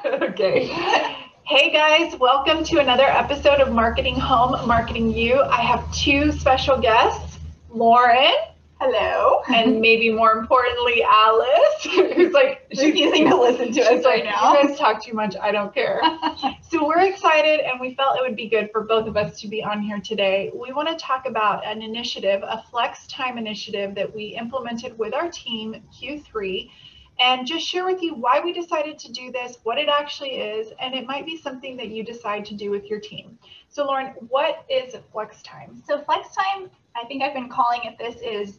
okay. Hey guys, welcome to another episode of Marketing Home, Marketing You. I have two special guests, Lauren. Hello. And maybe more importantly, Alice, who's like refusing to listen to us right now. You guys talk too much. I don't care. so we're excited, and we felt it would be good for both of us to be on here today. We want to talk about an initiative, a flex time initiative that we implemented with our team Q3 and just share with you why we decided to do this, what it actually is, and it might be something that you decide to do with your team. So, Lauren, what is flex time? So, flex time, I think I've been calling it this is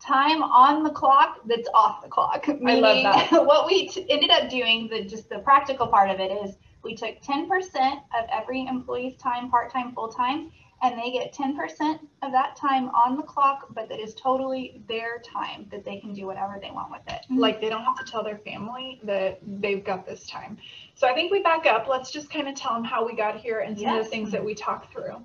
time on the clock that's off the clock. I love that. what we t- ended up doing, the just the practical part of it is we took 10% of every employee's time, part time, full time, and they get 10% of that time on the clock, but that is totally their time that they can do whatever they want with it. Mm-hmm. Like they don't have to tell their family that they've got this time. So I think we back up. Let's just kind of tell them how we got here and some yes. of the things that we talked through.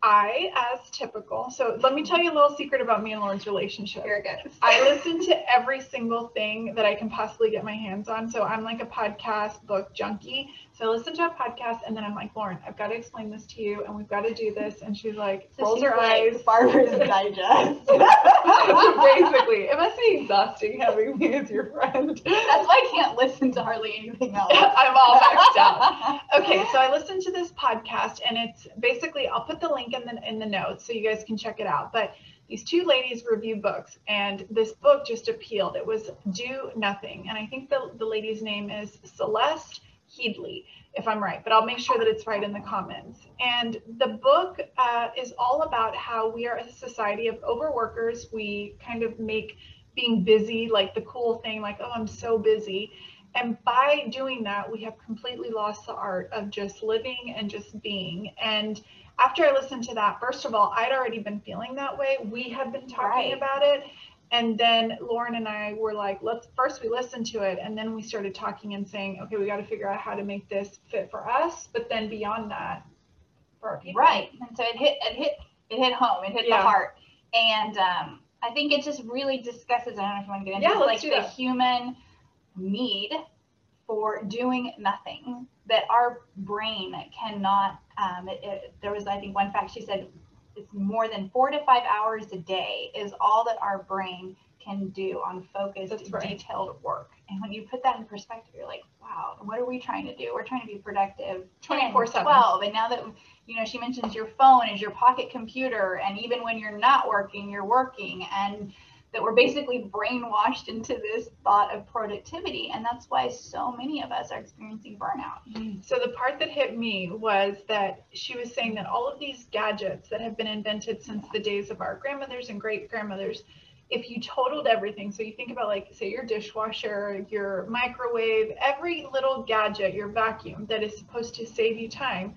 I, as typical, so let me tell you a little secret about me and Lauren's relationship. Very good. I listen to every single thing that I can possibly get my hands on. So I'm like a podcast book junkie. So I listen to a podcast and then I'm like, Lauren, I've got to explain this to you and we've got to do this. And she's like, so rolls she's her like eyes. Barbara's Digest. Basically, it must be exhausting having me as your friend. That's why I can't listen to hardly anything else. I'm all maxed out. Okay, so I listened to this podcast and it's basically, I'll put the link in the, in the notes so you guys can check it out. But these two ladies review books and this book just appealed. It was Do Nothing. And I think the, the lady's name is Celeste Headlee, if I'm right, but I'll make sure that it's right in the comments. And the book uh, is all about how we are a society of overworkers. We kind of make being busy like the cool thing, like, oh, I'm so busy. And by doing that, we have completely lost the art of just living and just being. And after I listened to that, first of all, I'd already been feeling that way. We had been talking right. about it and then Lauren and I were like, let's first we listened to it and then we started talking and saying, okay, we got to figure out how to make this fit for us, but then beyond that, for our people. Right. And so it hit it hit it hit home, it hit yeah. the heart. And um, I think it just really discusses, I don't know if you want to get into yeah, like the that. human need for doing nothing that our brain cannot um, it, it, there was i think one fact she said more than four to five hours a day is all that our brain can do on focused, right. detailed work. And when you put that in perspective, you're like, wow, what are we trying to do? We're trying to be productive 24 7. 12. And now that, you know, she mentions your phone is your pocket computer. And even when you're not working, you're working. And that we're basically brainwashed into this thought of productivity. And that's why so many of us are experiencing burnout. Mm-hmm. So, the part that hit me was that she was saying that all of these gadgets that have been invented since the days of our grandmothers and great grandmothers, if you totaled everything, so you think about, like, say, your dishwasher, your microwave, every little gadget, your vacuum that is supposed to save you time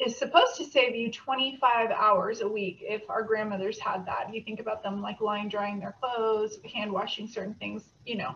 is supposed to save you 25 hours a week if our grandmothers had that. You think about them like line drying their clothes, hand washing certain things, you know,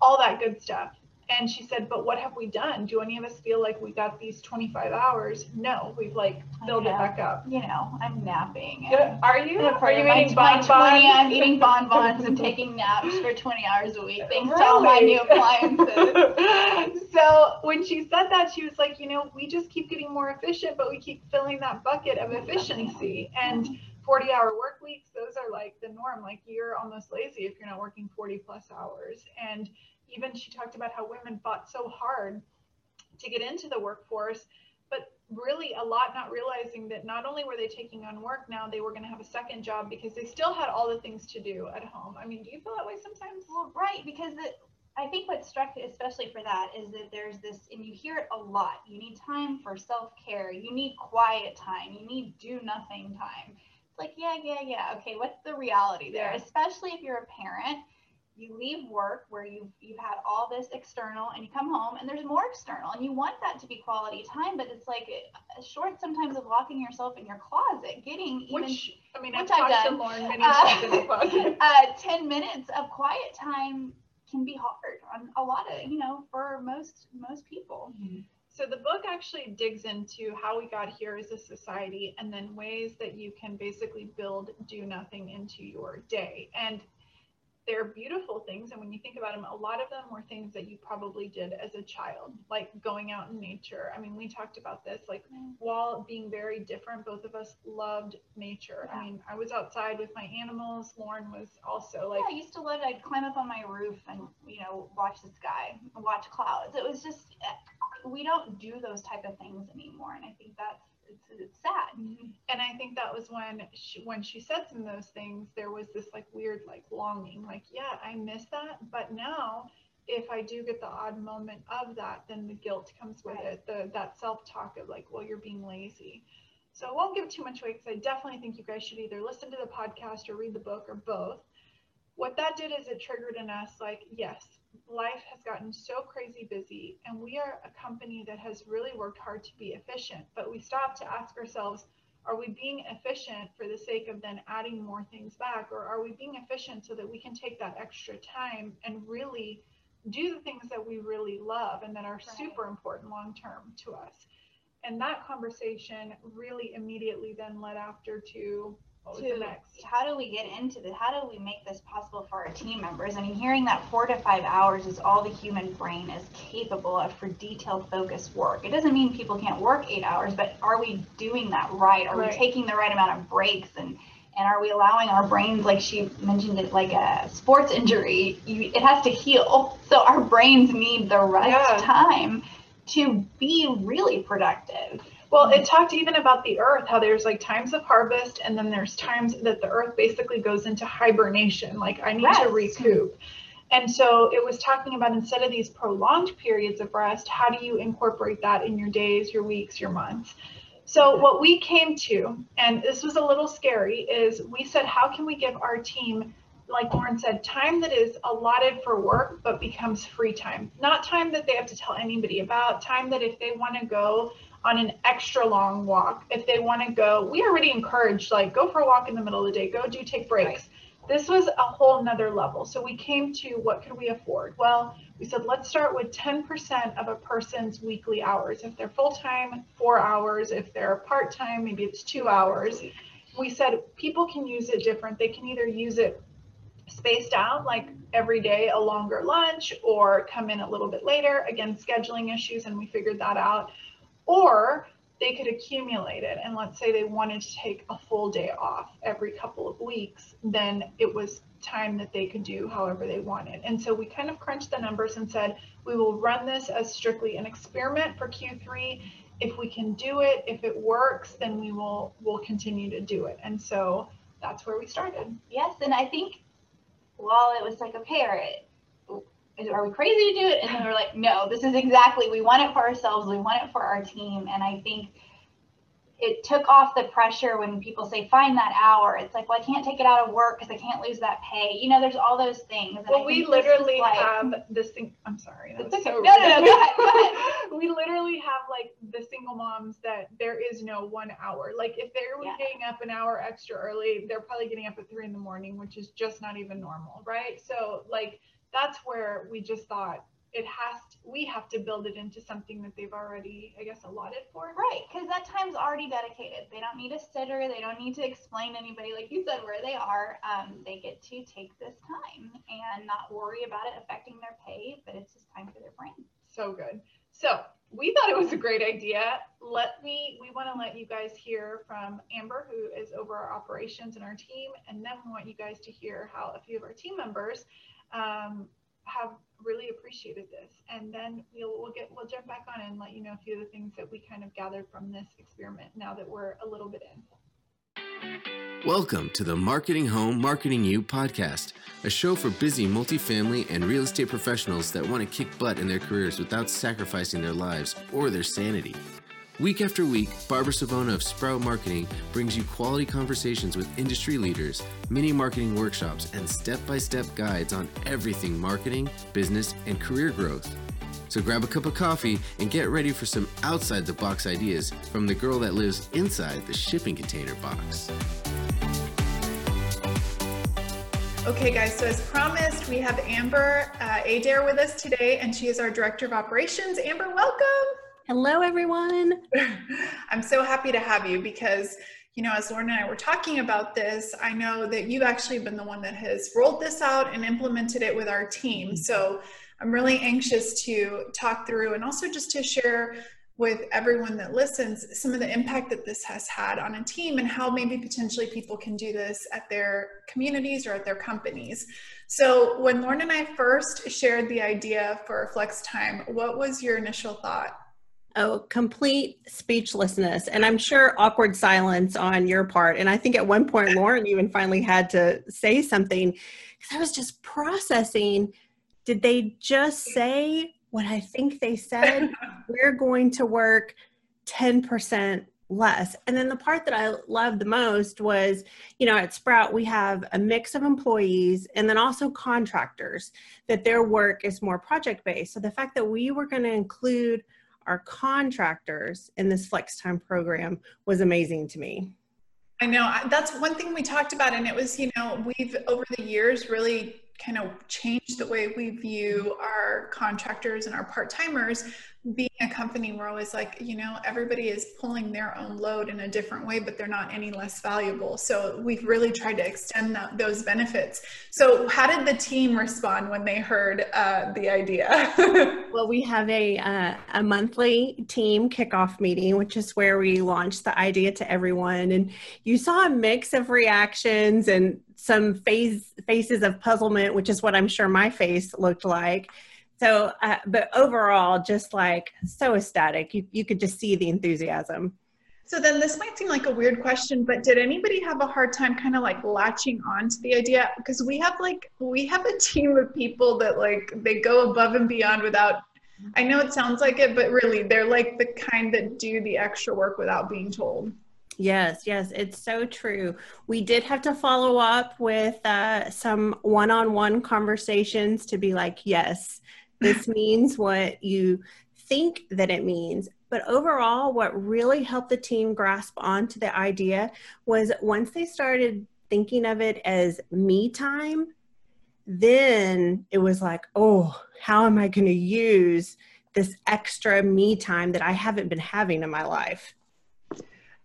all that good stuff. And she said, but what have we done? Do any of us feel like we got these 25 hours? No, we've like filled it back up. You know, I'm napping. Are you? Are you eating bonbons? I'm eating bonbons and taking naps for 20 hours a week thanks really? to all my new appliances. so when she said that, she was like, you know, we just keep getting more efficient, but we keep filling that bucket of efficiency. And 40 hour work weeks, those are like the norm. Like you're almost lazy if you're not working 40 plus hours. And even she talked about how women fought so hard to get into the workforce, but really a lot not realizing that not only were they taking on work now, they were going to have a second job because they still had all the things to do at home. I mean, do you feel that way sometimes? Well, right, because the, I think what struck, especially for that, is that there's this, and you hear it a lot. You need time for self care. You need quiet time. You need do nothing time. It's like, yeah, yeah, yeah. Okay, what's the reality there? Yeah. Especially if you're a parent you leave work where you've you've had all this external and you come home and there's more external and you want that to be quality time but it's like short sometimes of locking yourself in your closet getting even which i mean i've talked done, to lauren many uh, times in the closet uh, 10 minutes of quiet time can be hard on a lot of you know for most most people mm-hmm. So the book actually digs into how we got here as a society and then ways that you can basically build do nothing into your day. And they're beautiful things. And when you think about them, a lot of them were things that you probably did as a child, like going out in nature. I mean, we talked about this, like while being very different, both of us loved nature. Yeah. I mean, I was outside with my animals. Lauren was also like, yeah, I used to love. I'd climb up on my roof and you know watch the sky, watch clouds. It was just eh, we don't do those type of things anymore, and I think that's it's, it's sad. and I think that was when she, when she said some of those things, there was this like weird like longing, like yeah, I miss that, but now if I do get the odd moment of that, then the guilt comes with Right. it, the that self talk of like, well, you're being lazy. So I won't give too much away because I definitely think you guys should either listen to the podcast or read the book or both. What that did is it triggered in us like, yes, life has gotten so crazy busy, and we are a company that has really worked hard to be efficient, but we stopped to ask ourselves, are we being efficient for the sake of then adding more things back, or are we being efficient so that we can take that extra time and really do the things that we really love and that are Right. super important long term to us? And that conversation really immediately then led after to To how do we get into this? How do we make this possible for our team members? I mean, hearing that four to five hours is all the human brain is capable of for detailed focused work. It doesn't mean people can't work eight hours, but are we doing that right? Are Right. we taking the right amount of breaks and and are we allowing our brains, like she mentioned it, like a sports injury, you, it has to heal. So our brains need the rest Yeah. time to be really productive. Well, it talked even about the earth, how there's like times of harvest, and then there's times that the earth basically goes into hibernation. Like, I need to recoup. And so it was talking about instead of these prolonged periods of rest, how do you incorporate that in your days, your weeks, your months? So, what we came to, and this was a little scary, is we said, how can we give our team, like Lauren said, time that is allotted for work but becomes free time? Not time that they have to tell anybody about, time that if they want to go on an extra long walk, if they want to go, we already encourage, like, go for a walk in the middle of the day, go do take breaks. This was a whole nother level. So we came to what could we afford? Well, we said let's start with 10% of a person's weekly hours. If they're full time, four hours. If they're part time, maybe it's two hours. We said people can use it different. They can either use it spaced out, like every day a longer lunch, or come in a little bit later. Again, scheduling issues, and we figured that out. Or they could accumulate it. And let's say they wanted to take a full day off every couple of weeks, then it was time that they could do however they wanted. And so we kind of crunched the numbers and said, we will run this as strictly an experiment for Q3. If we can do it, if it works, then we will will continue to do it. And so that's where we started. Yes, and I think while it was like, okay, it, is- are we crazy to do it? And then we're like, no, this is exactly, we want it for ourselves, we want it for our team. And I think it took off the pressure when people say, find that hour. It's like, well, I can't take it out of work because I can't lose that pay. You know, there's all those things. And Well, we this literally like- have the sing. I'm sorry. that It's was okay. so No, no, no, go ahead, go ahead. we literally have like the single moms that there is no one hour. Like if they're Yeah. getting up an hour extra early, they're probably getting up at three in the morning, which is just not even normal, right? So like that's where we just thought it has. To, we have to build it into something that they've already, I guess, allotted for. Right, because that time's already dedicated. They don't need a sitter. They don't need to explain to anybody, like you said, where they are. Um, they get to take this time and not worry about it affecting their pay, but it's just time for their brain. So good. So we thought it was a great idea. Let me, we want to let you guys hear from Amber, who is over our operations and our team. And then we want you guys to hear how a few of our team members um, have really appreciated this. And then we'll, we'll get, we'll jump back on and let you know a few of the things that we kind of gathered from this experiment now that we're a little bit in. Welcome to the Marketing Home, Marketing You podcast, a show for busy multifamily and real estate professionals that want to kick butt in their careers without sacrificing their lives or their sanity. Week after week, Barbara Savona of Sprout Marketing brings you quality conversations with industry leaders, mini marketing workshops, and step by step guides on everything marketing, business, and career growth. So grab a cup of coffee and get ready for some outside the box ideas from the girl that lives inside the shipping container box. Okay, guys, so as promised, we have Amber uh, Adair with us today, and she is our Director of Operations. Amber, welcome. Hello, everyone. I'm so happy to have you because you know, as Lauren and I were talking about this, I know that you've actually been the one that has rolled this out and implemented it with our team. So I'm really anxious to talk through and also just to share with everyone that listens some of the impact that this has had on a team and how maybe potentially people can do this at their communities or at their companies. So, when Lauren and I first shared the idea for Flex Time, what was your initial thought? Oh, complete speechlessness. And I'm sure awkward silence on your part. And I think at one point, Lauren even finally had to say something because I was just processing. Did they just say what I think they said? We're going to work 10% less. And then the part that I loved the most was, you know, at Sprout, we have a mix of employees and then also contractors that their work is more project based. So the fact that we were going to include our contractors in this flex time program was amazing to me. I know that's one thing we talked about, and it was, you know, we've over the years really kind of change the way we view our contractors and our part timers being a company we're always like you know everybody is pulling their own load in a different way but they're not any less valuable. So we've really tried to extend that, those benefits. So how did the team respond when they heard uh, the idea? Well we have a, uh, a monthly team kickoff meeting which is where we launch the idea to everyone. And you saw a mix of reactions and some phase, faces of puzzlement which is what i'm sure my face looked like so, uh, but overall, just like so ecstatic. You, you could just see the enthusiasm. So then this might seem like a weird question, but did anybody have a hard time kind of like latching on to the idea? Because we have like, we have a team of people that like, they go above and beyond without, I know it sounds like it, but really they're like the kind that do the extra work without being told. Yes, yes, it's so true. We did have to follow up with uh, some one on one conversations to be like, yes, this means what you think that it means. But overall, what really helped the team grasp onto the idea was once they started thinking of it as me time, then it was like, oh, how am I going to use this extra me time that I haven't been having in my life?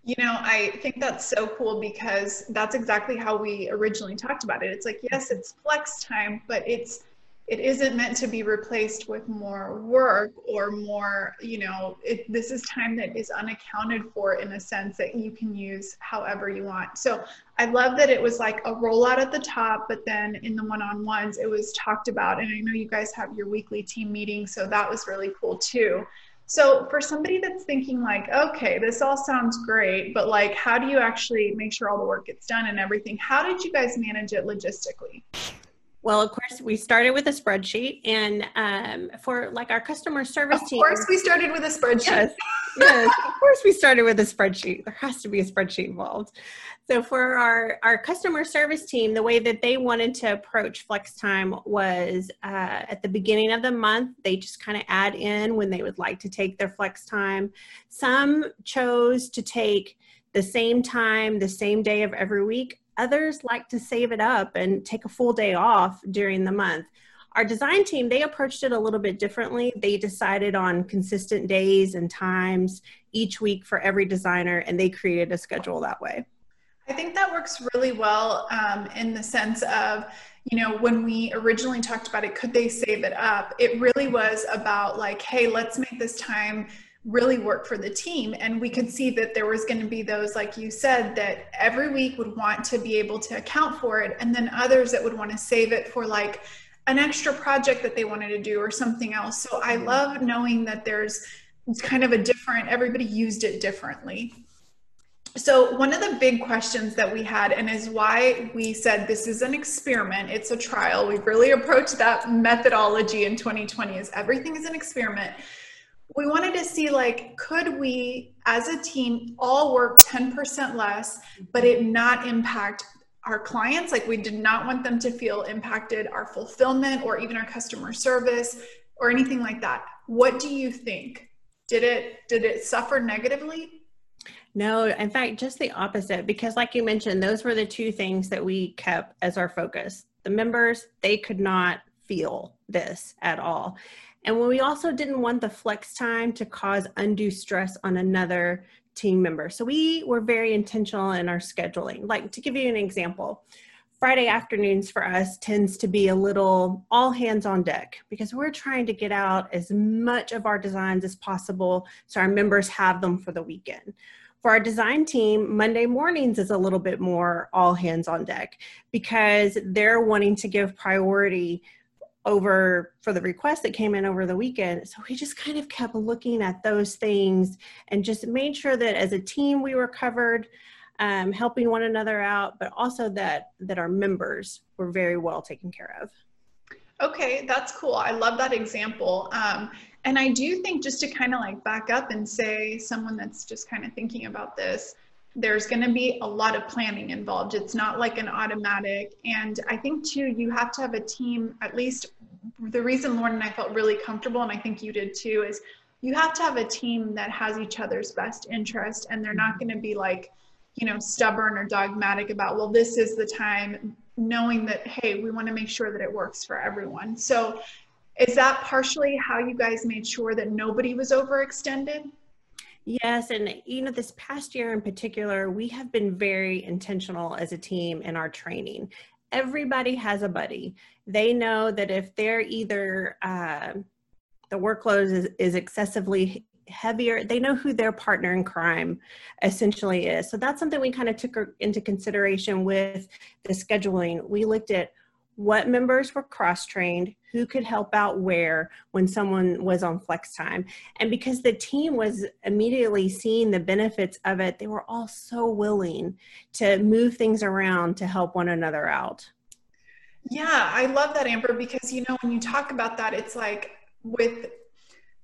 You know, I think that's so cool because that's exactly how we originally talked about it. It's like, yes, it's flex time, but it's it isn't meant to be replaced with more work or more you know it, this is time that is unaccounted for in a sense that you can use however you want. So i love that it was like a rollout at the top but then in the one-on-ones it was talked about. And i know you guys have your weekly team meeting so that was really cool too so for somebody that's thinking like okay this all sounds great but like how do you actually make sure all the work gets done and everything? How did you guys manage it logistically well, of course, we started with a spreadsheet, and um, for like our customer service of team. Of course, we started with a spreadsheet. Yes, yes, of course, we started with a spreadsheet. There has to be a spreadsheet involved. So, for our our customer service team, the way that they wanted to approach flex time was uh, at the beginning of the month. They just kind of add in when they would like to take their flex time. Some chose to take the same time, the same day of every week Others like to save it up and take a full day off during the month. Our design team, they approached it a little bit differently. They decided on consistent days and times each week for every designer, and they created a schedule that way. I think that works really well um, in the sense of, you know, when we originally talked about it, could they save it up? It really was about like, hey, let's make this time really work for the team. And we could see that there was going to be those like you said that every week would want to be able to account for it. And then others that would want to save it for like an extra project that they wanted to do or something else. So i love knowing that there's kind of a different everybody used it differently. So one of the big questions that we had and is why we said this is an experiment it's a trial we've really approached that methodology in 2020 is everything is an experiment we wanted to see like could we as a team all work 10% less but it not impact our clients? Like we did not want them to feel impacted our fulfillment or even our customer service or anything like that. What do you think? Did it did it suffer negatively? No in fact just the opposite because like you mentioned those were the two things that we kept as our focus. The members they could not feel this at all and we also didn't want the flex time to cause undue stress on another team member. So we were very intentional in our scheduling. Like to give you an example, Friday afternoons for us tends to be a little all hands on deck because we're trying to get out as much of our designs as possible so our members have them for the weekend. For our design team, Monday mornings is a little bit more all hands on deck because they're wanting to give priority over for the request that came in over the weekend. So we just kind of kept looking at those things and just made sure that as a team we were covered, um, helping one another out, but also that that our members were very well taken care of. Okay, that's cool. I love that example. Um, and I do think just to kind of like back up and say someone that's just kind of thinking about this, there's going to be a lot of planning involved. It's not like an automatic. And I think too, you have to have a team, at least the reason Lauren and I felt really comfortable, and I think you did too, is you have to have a team that has each other's best interest and they're not mm-hmm. going to be like, you know, stubborn or dogmatic about, well, this is the time, knowing that, hey, we want to make sure that it works for everyone. So is that partially how you guys made sure that nobody was overextended? Yes, and you know, this past year in particular, we have been very intentional as a team in our training. Everybody has a buddy. They know that if they're either uh, the workload is, is excessively heavier, they know who their partner in crime essentially is. So that's something we kind of took into consideration with the scheduling. We looked at what members were cross trained, who could help out where when someone was on flex time. And because the team was immediately seeing the benefits of it, they were all so willing to move things around to help one another out. Yeah, I love that, Amber, because you know, when you talk about that, it's like with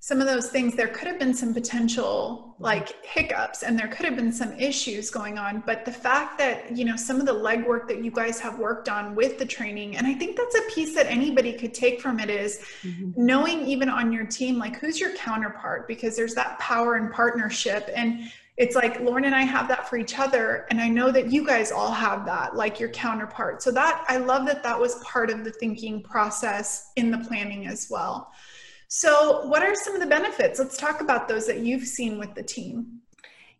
some of those things there could have been some potential like hiccups and there could have been some issues going on but the fact that you know some of the legwork that you guys have worked on with the training and i think that's a piece that anybody could take from it is mm-hmm. knowing even on your team like who's your counterpart because there's that power and partnership and it's like lauren and i have that for each other and i know that you guys all have that like your counterpart. So that i love that that was part of the thinking process in the planning as well so, what are some of the benefits? Let's talk about those that you've seen with the team.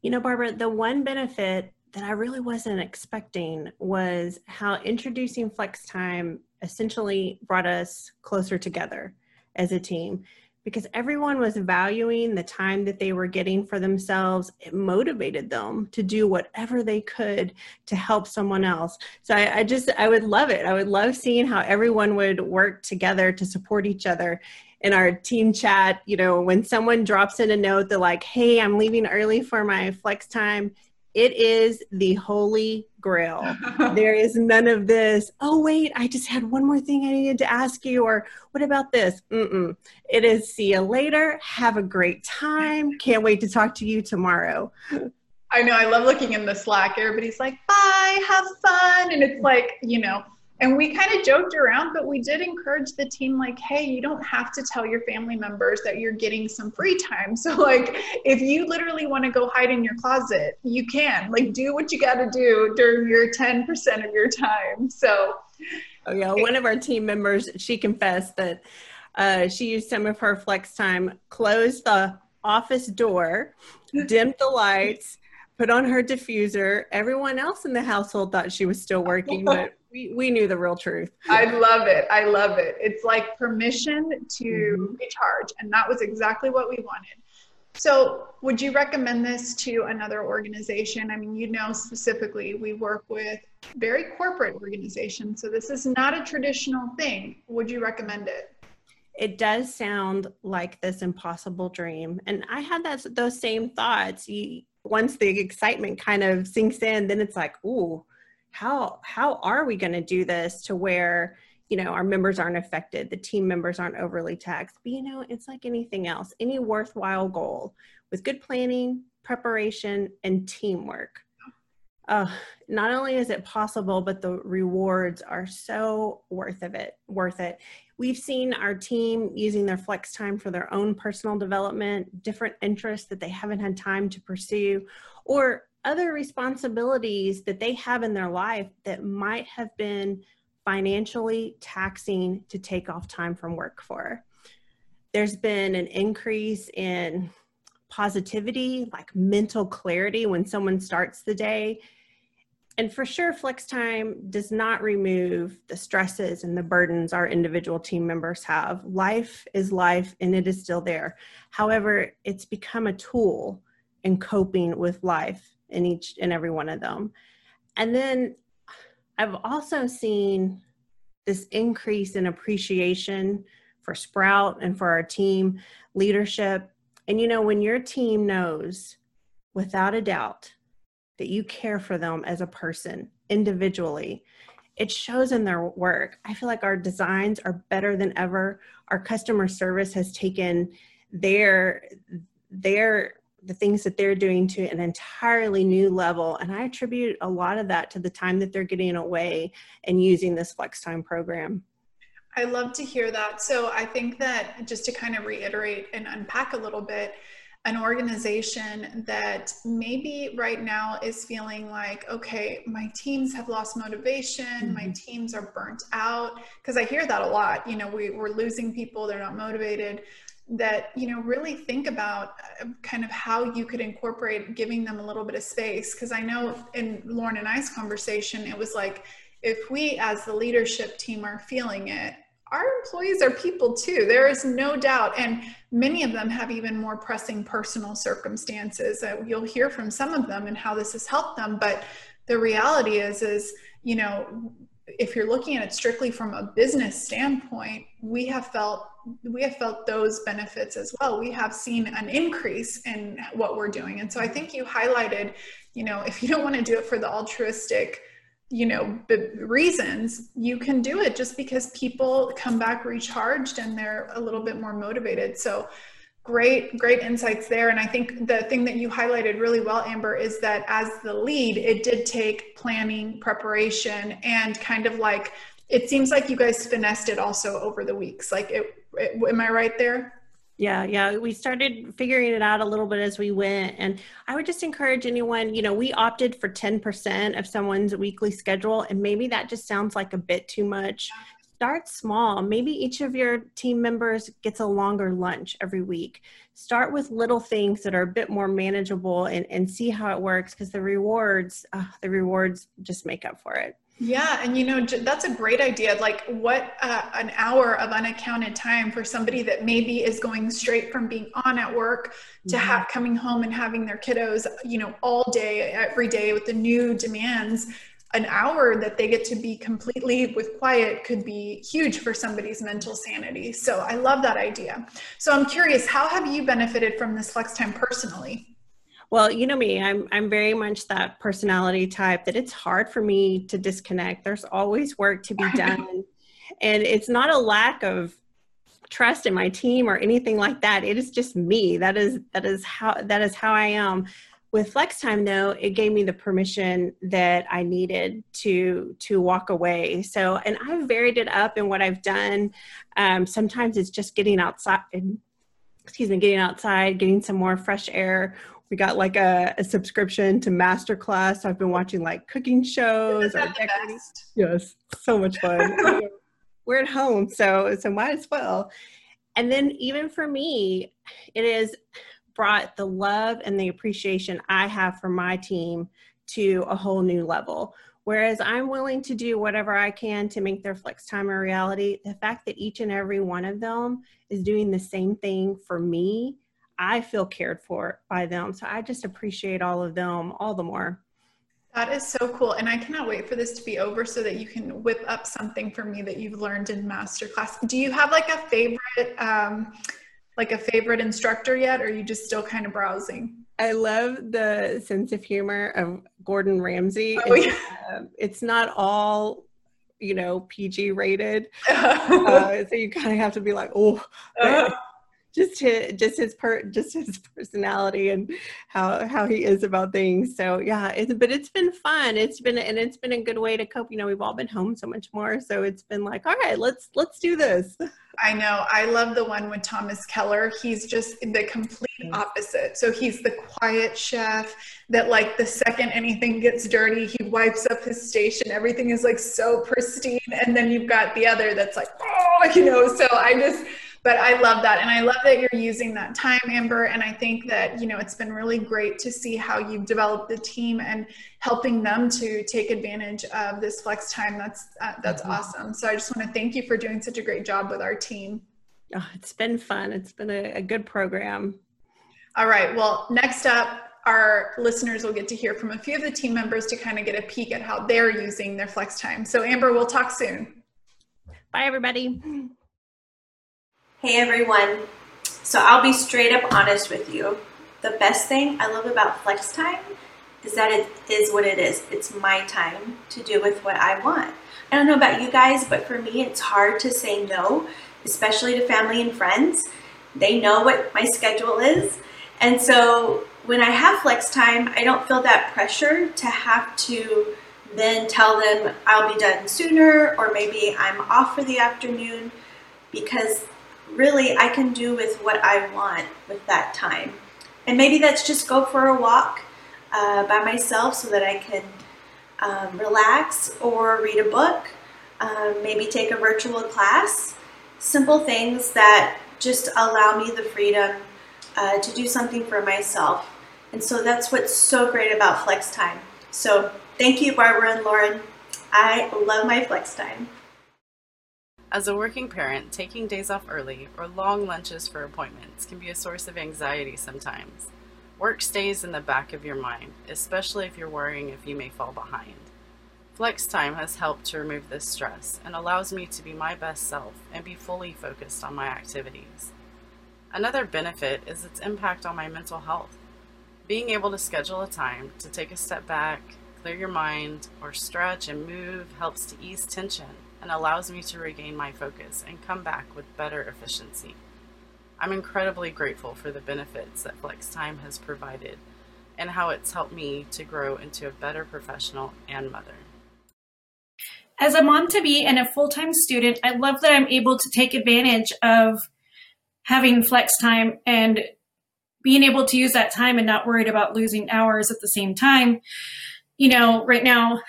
You know, Barbara, the one benefit that I really wasn't expecting was how introducing flex time essentially brought us closer together as a team because everyone was valuing the time that they were getting for themselves. It motivated them to do whatever they could to help someone else. So I, I, just, I would love it. I would love seeing how everyone would work together to support each other in our team chat, you know, when someone drops in a note, they're like, hey, I'm leaving early for my flex time. It is the holy grail. there is none of this, oh, wait, I just had one more thing I needed to ask you, or what about this? Mm-mm. It is see you later. Have a great time. Can't wait to talk to you tomorrow. I know. I love looking in the Slack. Everybody's like, bye, have fun. And it's like, you know, and we kind of joked around but we did encourage the team like hey you don't have to tell your family members that you're getting some free time. So like if you literally want to go hide in your closet you can. Like do what you got to do during your 10% of your time. So oh yeah. One of our team members she confessed that uh, she used some of her flex time closed the office door dimmed the lights put on her diffuser. Everyone else in the household thought she was still working but we, we knew the real truth. I love it. I love it. It's like permission to mm-hmm. recharge. And that was exactly what we wanted. So, would you recommend this to another organization? I mean, you know, specifically, we work with very corporate organizations. So, this is not a traditional thing. Would you recommend it? It does sound like this impossible dream. And I had that, those same thoughts. You, once the excitement kind of sinks in, then it's like, ooh, how how are we going to do this to where you know our members aren't affected the team members aren't overly taxed? But you know it's like anything else any worthwhile goal with good planning preparation and teamwork. Uh, not only is it possible but the rewards are so worth of it worth it. We've seen our team using their flex time for their own personal development different interests that they haven't had time to pursue or other responsibilities that they have in their life that might have been financially taxing to take off time from work for. There's been an increase in positivity, like mental clarity when someone starts the day. And for sure, flex time does not remove the stresses and the burdens our individual team members have. Life is life and it is still there. However, it's become a tool in coping with life in each and every one of them. And then I've also seen this increase in appreciation for Sprout and for our team leadership. And you know, when your team knows without a doubt that you care for them as a person individually, it shows in their work. I feel like our designs are better than ever. Our customer service has taken their their the things that they're doing to an entirely new level. And I attribute a lot of that to the time that they're getting away and using this flex time program. I love to hear that. So I think that just to kind of reiterate and unpack a little bit, an organization that maybe right now is feeling like, okay, my teams have lost motivation, mm-hmm. my teams are burnt out. Because I hear that a lot. You know, we, we're losing people, they're not motivated that you know really think about uh, kind of how you could incorporate giving them a little bit of space. Because i know in lauren and i's conversation it was like if we as the leadership team are feeling it our employees are people too there is no doubt. And many of them have even more pressing personal circumstances. Uh, you'll hear from some of them and how this has helped them but the reality is is you know if you're looking at it strictly from a business standpoint, we have felt we have felt those benefits as well. We have seen an increase in what we're doing. And so I think you highlighted, you know, if you don't want to do it for the altruistic, you know, reasons, you can do it just because people come back recharged and they're a little bit more motivated. So great great insights there and i think the thing that you highlighted really well amber is that as the lead it did take planning preparation and kind of like it seems like you guys finessed it also over the weeks like it am i right there yeah, yeah. We started figuring it out a little bit as we went. And I would just encourage anyone, you know, we opted for 10% of someone's weekly schedule. And maybe that just sounds like a bit too much start small. Maybe each of your team members gets a longer lunch every week. Start with little things that are a bit more manageable and, and see how it works because the rewards, uh, the rewards just make up for it. Yeah, and you know that's a great idea. Like, what uh, an hour of unaccounted time for somebody that maybe is going straight from being on at work to mm-hmm. have coming home and having their kiddos, you know, all day every day with the new demands an hour that they get to be completely with quiet could be huge for somebody's mental sanity. So I love that idea. So I'm curious, how have you benefited from this flex time personally? Well, you know me, I'm I'm very much that personality type that it's hard for me to disconnect. There's always work to be done. and it's not a lack of trust in my team or anything like that. It is just me. That is that is how that is how I am with flex time though it gave me the permission that i needed to to walk away so and i've varied it up in what i've done um, sometimes it's just getting outside excuse me getting outside getting some more fresh air. We got like a, a subscription to masterclass. So i've been watching like cooking shows or yes so much fun. We're at home so so might as well. And then even for me it has brought the love and the appreciation I have for my team to a whole new level. Whereas I'm willing to do whatever I can to make their flex time a reality, the fact that each and every one of them is doing the same thing for me, I feel cared for by them. So I just appreciate all of them all the more. That is so cool. And I cannot wait for this to be over so that you can whip up something for me that you've learned in masterclass. Do you have like a favorite um, like a favorite instructor yet, or are you just still kind of browsing? I love the sense of humor of Gordon Ramsay. Oh, yeah. uh, it's not all you know PG rated, uh, so you kind of have to be like, oh, uh, just his just his per just his personality and how how he is about things. So yeah, it's but it's been fun. It's been and it's been a good way to cope. You know, we've all been home so much more, so it's been like, all right, let's let's do this. I know. I love the one with Thomas Keller. He's just the complete mm-hmm. opposite. So he's the quiet chef that like the second anything gets dirty, he wipes up his station. Everything is like so pristine. And then you've got the other that's like, oh, you know, so I just but I love that. And I love that you're using that time, Amber. And I think that, you know, it's been really great to see how you've developed the team and helping them to take advantage of this flex time. That's, uh, that's mm-hmm. awesome. So I just want to thank you for doing such a great job with our team. Oh, it's been fun. It's been a, a good program. All right. Well, next up, our listeners will get to hear from a few of the team members to kind of get a peek at how they're using their flex time. So, Amber, we'll talk soon. Bye, everybody. Hey, everyone. So, I'll be straight up honest with you. The best thing I love about flex time is that it is what it is. It's my time to do with what I want. I don't know about you guys, but for me, it's hard to say no, especially to family and friends. They know what my schedule is. And so when I have flex time, I don't feel that pressure to have to then tell them I'll be done sooner or maybe I'm off for the afternoon because really I can do with what I want with that time. And maybe that's just go for a walk uh, by myself so that I can um, relax or read a book, um, maybe take a virtual class. Simple things that just allow me the freedom uh, to do something for myself and so that's what's so great about flex time. So thank you, Barbara and Lauren. I love my flex time. As a working parent, taking days off early or long lunches for appointments can be a source of anxiety sometimes. Work stays in the back of your mind, especially if you're worrying if you may fall behind. Flex time has helped to remove this stress and allows me to be my best self and be fully focused on my activities. Another benefit is its impact on my mental health. Being able to schedule a time to take a step back, clear your mind, or stretch and move helps to ease tension and allows me to regain my focus and come back with better efficiency. I'm incredibly grateful for the benefits that Flex Time has provided and how it's helped me to grow into a better professional and mother. As a mom to be and a full time student, I love that I'm able to take advantage of having flex time and being able to use that time and not worried about losing hours at the same time. You know, right now,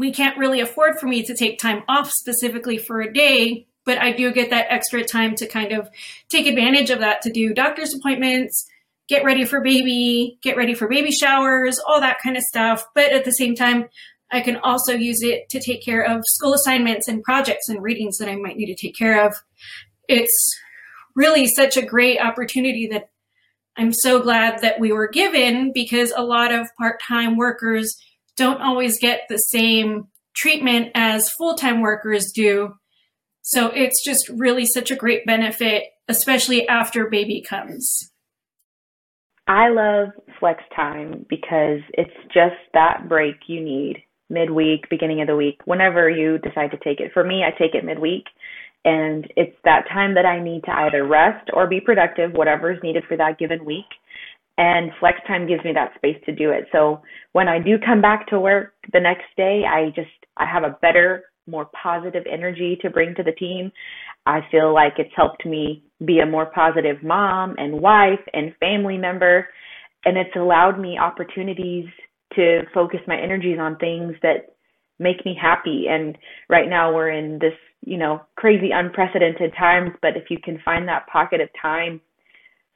we can't really afford for me to take time off specifically for a day, but I do get that extra time to kind of take advantage of that to do doctor's appointments, get ready for baby, get ready for baby showers, all that kind of stuff. But at the same time, I can also use it to take care of school assignments and projects and readings that I might need to take care of. It's really such a great opportunity that I'm so glad that we were given because a lot of part time workers don't always get the same treatment as full time workers do. So it's just really such a great benefit, especially after baby comes. I love flex time because it's just that break you need midweek, beginning of the week, whenever you decide to take it. For me, I take it midweek and it's that time that I need to either rest or be productive, whatever is needed for that given week. And flex time gives me that space to do it. So when I do come back to work the next day, I just, I have a better, more positive energy to bring to the team. I feel like it's helped me be a more positive mom and wife and family member. And it's allowed me opportunities to focus my energies on things that make me happy. And right now we're in this you know, crazy unprecedented times, but if you can find that pocket of time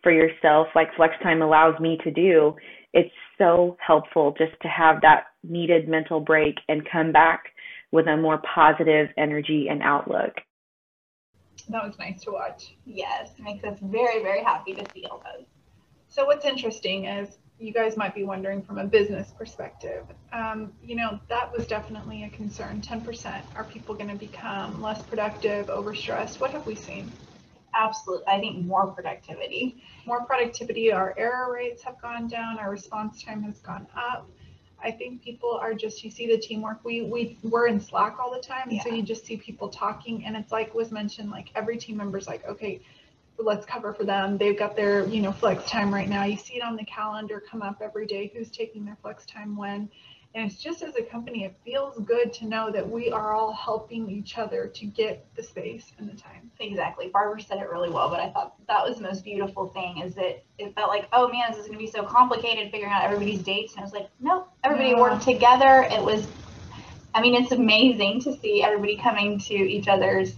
for yourself, like flex time allows me to do, it's so helpful just to have that needed mental break and come back with a more positive energy and outlook. That was nice to watch. Yes, makes us very, very happy to see all those. So what's interesting is you guys might be wondering from a business perspective, um, you know, that was definitely a concern. 10%. Are people going to become less productive, overstressed? What have we seen? Absolutely. I think more productivity. More productivity. Our error rates have gone down. Our response time has gone up. I think people are just you see the teamwork. We we we're in Slack all the time, yeah. so you just see people talking, and it's like was mentioned, like every team member's like, okay, let's cover for them. They've got their, you know, flex time right now. You see it on the calendar come up every day who's taking their flex time when. And it's just as a company, it feels good to know that we are all helping each other to get the space and the time. Exactly. Barbara said it really well, but I thought that was the most beautiful thing is that it felt like, oh man, this is going to be so complicated figuring out everybody's dates. And I was like, nope, everybody yeah. worked together. It was, I mean, it's amazing to see everybody coming to each other's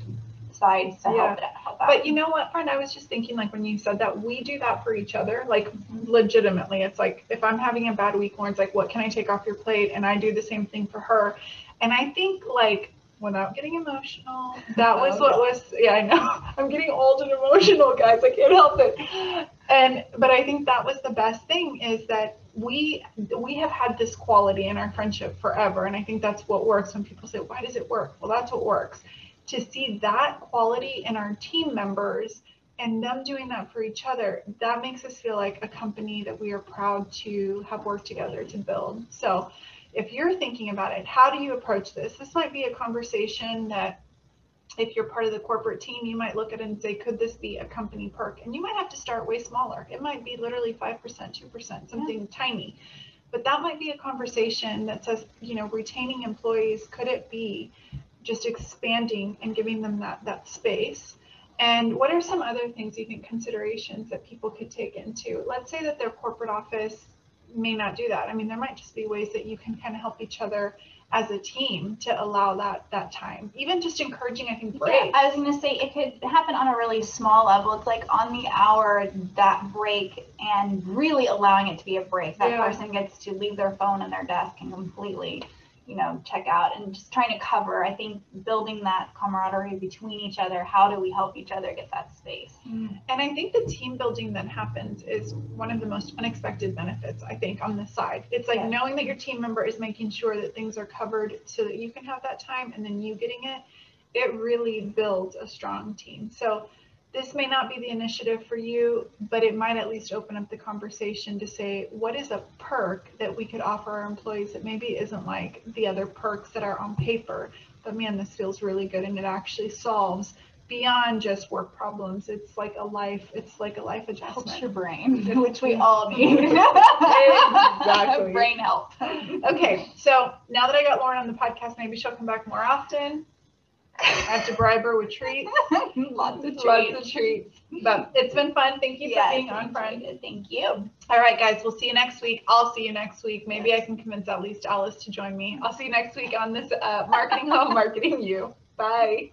sides to Yeah. help it help out. But you know what, friend? I was just thinking, like, when you said that, we do that for each other, like, mm-hmm. legitimately. It's like, if I'm having a bad week, Lauren's like, what can I take off your plate? And I do the same thing for her. And I think, like, without getting emotional, that was oh. what was, yeah, I know. I'm getting old and emotional, guys. I can't help it. And, but I think that was the best thing is that we we have had this quality in our friendship forever and i think that's what works when people say why does it work well that's what works to see that quality in our team members and them doing that for each other, that makes us feel like a company that we are proud to have worked together to build. So, if you're thinking about it, how do you approach this? This might be a conversation that if you're part of the corporate team, you might look at it and say, could this be a company perk? And you might have to start way smaller. It might be literally 5%, 2%, something tiny. But that might be a conversation that says, you know, retaining employees, could it be just expanding and giving them that that space? And what are some other things you think considerations that people could take into? Let's say that their corporate office may not do that. I mean, there might just be ways that you can kind of help each other as a team to allow that that time. Even just encouraging, I think, Yeah. I was gonna say it could happen on a really small level. It's like on the hour that break and really allowing it to be a break. That Yeah. person gets to leave their phone and their desk and completely, you know, check out and just trying to cover. I think building that camaraderie between each other. How do we help each other get that space? Mm. And I think the team building that happens is one of the most unexpected benefits, I think, on this side. It's like knowing that your team member is making sure that things are covered so that you can have that time and then you getting it. It really builds a strong team. So this may not be the initiative for you, but it might at least open up the conversation to say, what is a perk that we could offer our employees that maybe isn't like the other perks that are on paper? But man, this feels really good and it actually solves beyond just work problems. It's like a life, it's like a life adjustment. Helps your brain, which we all need. Exactly. Brain help. Okay, so now that I got Lauren on the podcast, maybe she'll come back more often. I have to bribe her with treats. Lots of treats. Lots of treats. But it's been fun. Thank you for Yes, being on, friend. you. Thank you. All right, guys, we'll see you next week. I'll see you next week. Maybe I can convince at least Alice to join me. I'll see you next week on this uh, Marketing Home, Marketing You. Bye.